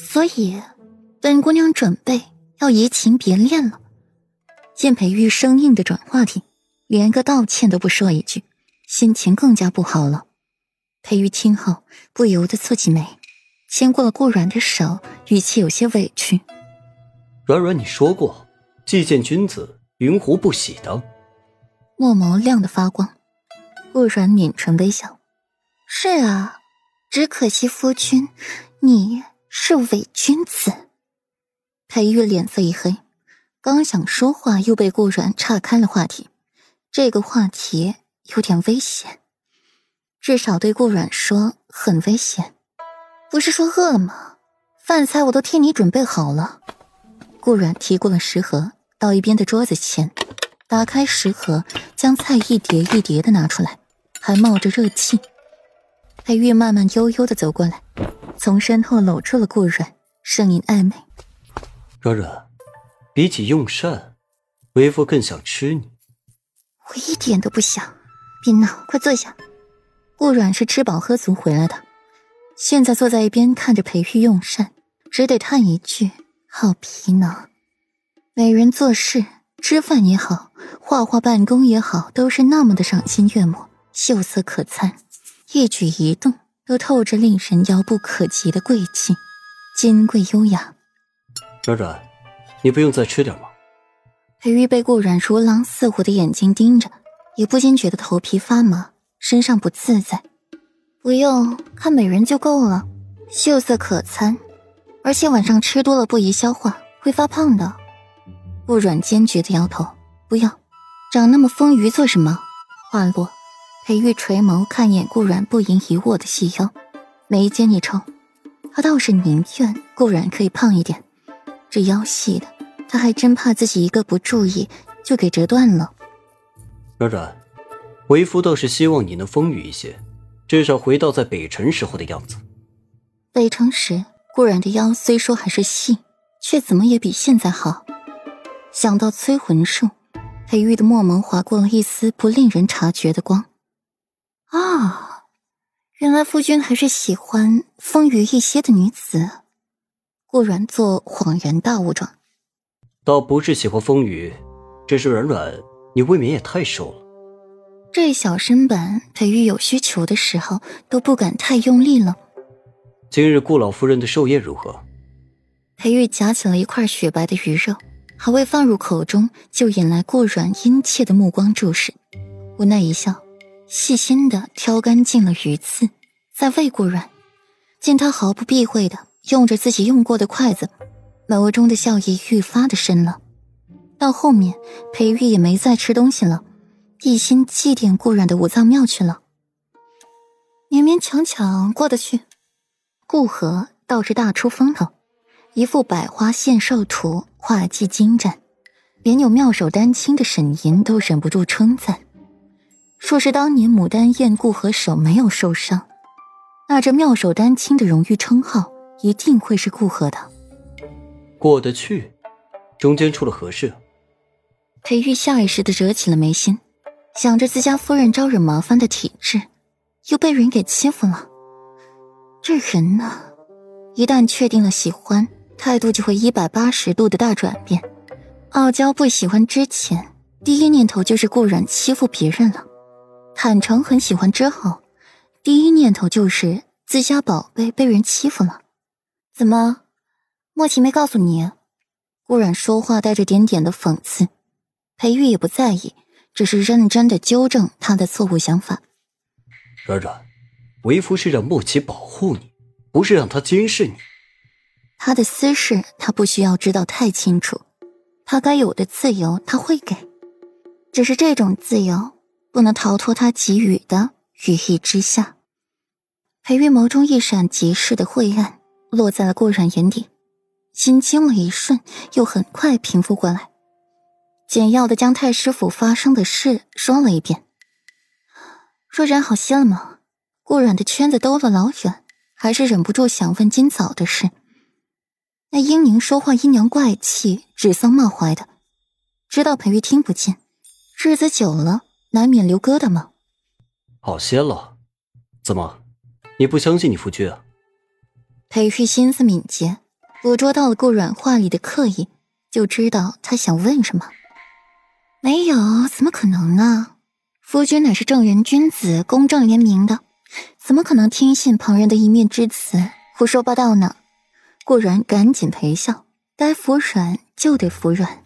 所以，本姑娘准备要移情别恋了。见裴玉生硬的转话题，连个道歉都不说一句，心情更加不好了。裴玉听后不由得蹙起眉，牵过了顾软的手，语气有些委屈：“软软，你说过，既见君子，云胡不喜的。”墨眸亮得发光。顾软抿唇微笑：“是啊，只可惜夫君，你是伪君子。”裴玉脸色一黑。刚想说话，又被顾软岔开了话题。这个话题有点危险，至少对顾软说很危险。不是说饿了吗？饭菜我都替你准备好了。顾软提过了食盒，到一边的桌子前，打开食盒，将菜一碟一碟的拿出来，还冒着热气。裴玉慢慢悠悠的走过来，从身后搂住了顾软，声音暧昧：“软软。”比起用膳，为夫更想吃你。我一点都不想，别闹，快坐下。顾软是吃饱喝足回来的，现在坐在一边看着裴玉用膳，只得叹一句：好皮囊。美人做事，吃饭也好，画画办公也好，都是那么的赏心悦目，秀色可餐，一举一动都透着令人遥不可及的贵气，金贵优雅。软软。你不用再吃点吗？裴玉被顾软如狼似虎的眼睛盯着，也不禁觉得头皮发麻，身上不自在。不用，看美人就够了，秀色可餐，而且晚上吃多了不宜消化，会发胖的。顾软坚决的摇头，不要，长那么丰腴做什么？话落，裴玉垂眸看一眼顾软不盈一握的细腰，眉间一抽，他倒是宁愿顾软可以胖一点。这腰细的，他还真怕自己一个不注意就给折断了。软软，为夫倒是希望你能丰腴一些，至少回到在北城时候的样子。北城时，顾然的腰虽说还是细，却怎么也比现在好。想到催魂术，裴玉的墨眸划过了一丝不令人察觉的光。啊，原来夫君还是喜欢丰腴一些的女子。顾软做恍然大悟状，倒不是喜欢风腴，只是软软，你未免也太瘦了。这小身板，裴玉有需求的时候都不敢太用力了。今日顾老夫人的寿宴如何？裴玉夹起了一块雪白的鱼肉，还未放入口中，就引来顾软殷切的目光注视。无奈一笑，细心的挑干净了鱼刺，再喂顾软。见他毫不避讳的。用着自己用过的筷子，眸中的笑意愈发的深了。到后面，裴玉也没再吃东西了，一心祭奠顾软的五脏庙去了。勉勉强强过得去。顾河倒是大出风头，一幅百花献寿图，画技精湛，连有妙手丹青的沈吟都忍不住称赞。说是当年牡丹宴，顾河手没有受伤，那这妙手丹青的荣誉称号。一定会是顾河的，过得去，中间出了何事？裴玉下意识的折起了眉心，想着自家夫人招惹麻烦的体质，又被人给欺负了。这人呢，一旦确定了喜欢，态度就会一百八十度的大转变。傲娇不喜欢之前，第一念头就是顾软欺负别人了；坦诚很喜欢之后，第一念头就是自家宝贝被人欺负了。怎么，莫奇没告诉你？顾然说话带着点点的讽刺，裴玉也不在意，只是认真的纠正他的错误想法。软软，为夫是让莫奇保护你，不是让他监视你。他的私事他不需要知道太清楚，他该有的自由他会给，只是这种自由不能逃脱他给予的羽翼之下。裴玉眸中一闪即逝的晦暗。落在了顾软眼底，心惊了一瞬，又很快平复过来，简要的将太师府发生的事说了一遍。若然好些了吗？顾软的圈子兜了老远，还是忍不住想问今早的事。那英宁说话阴阳怪气、指桑骂槐的，知道裴玉听不见，日子久了难免留疙瘩吗？好些了，怎么，你不相信你夫君啊？裴玉心思敏捷，捕捉到了顾软话里的刻意，就知道他想问什么。没有，怎么可能呢？夫君乃是正人君子，公正廉明的，怎么可能听信旁人的一面之词，胡说八道呢？顾然赶紧陪笑，该服软就得服软。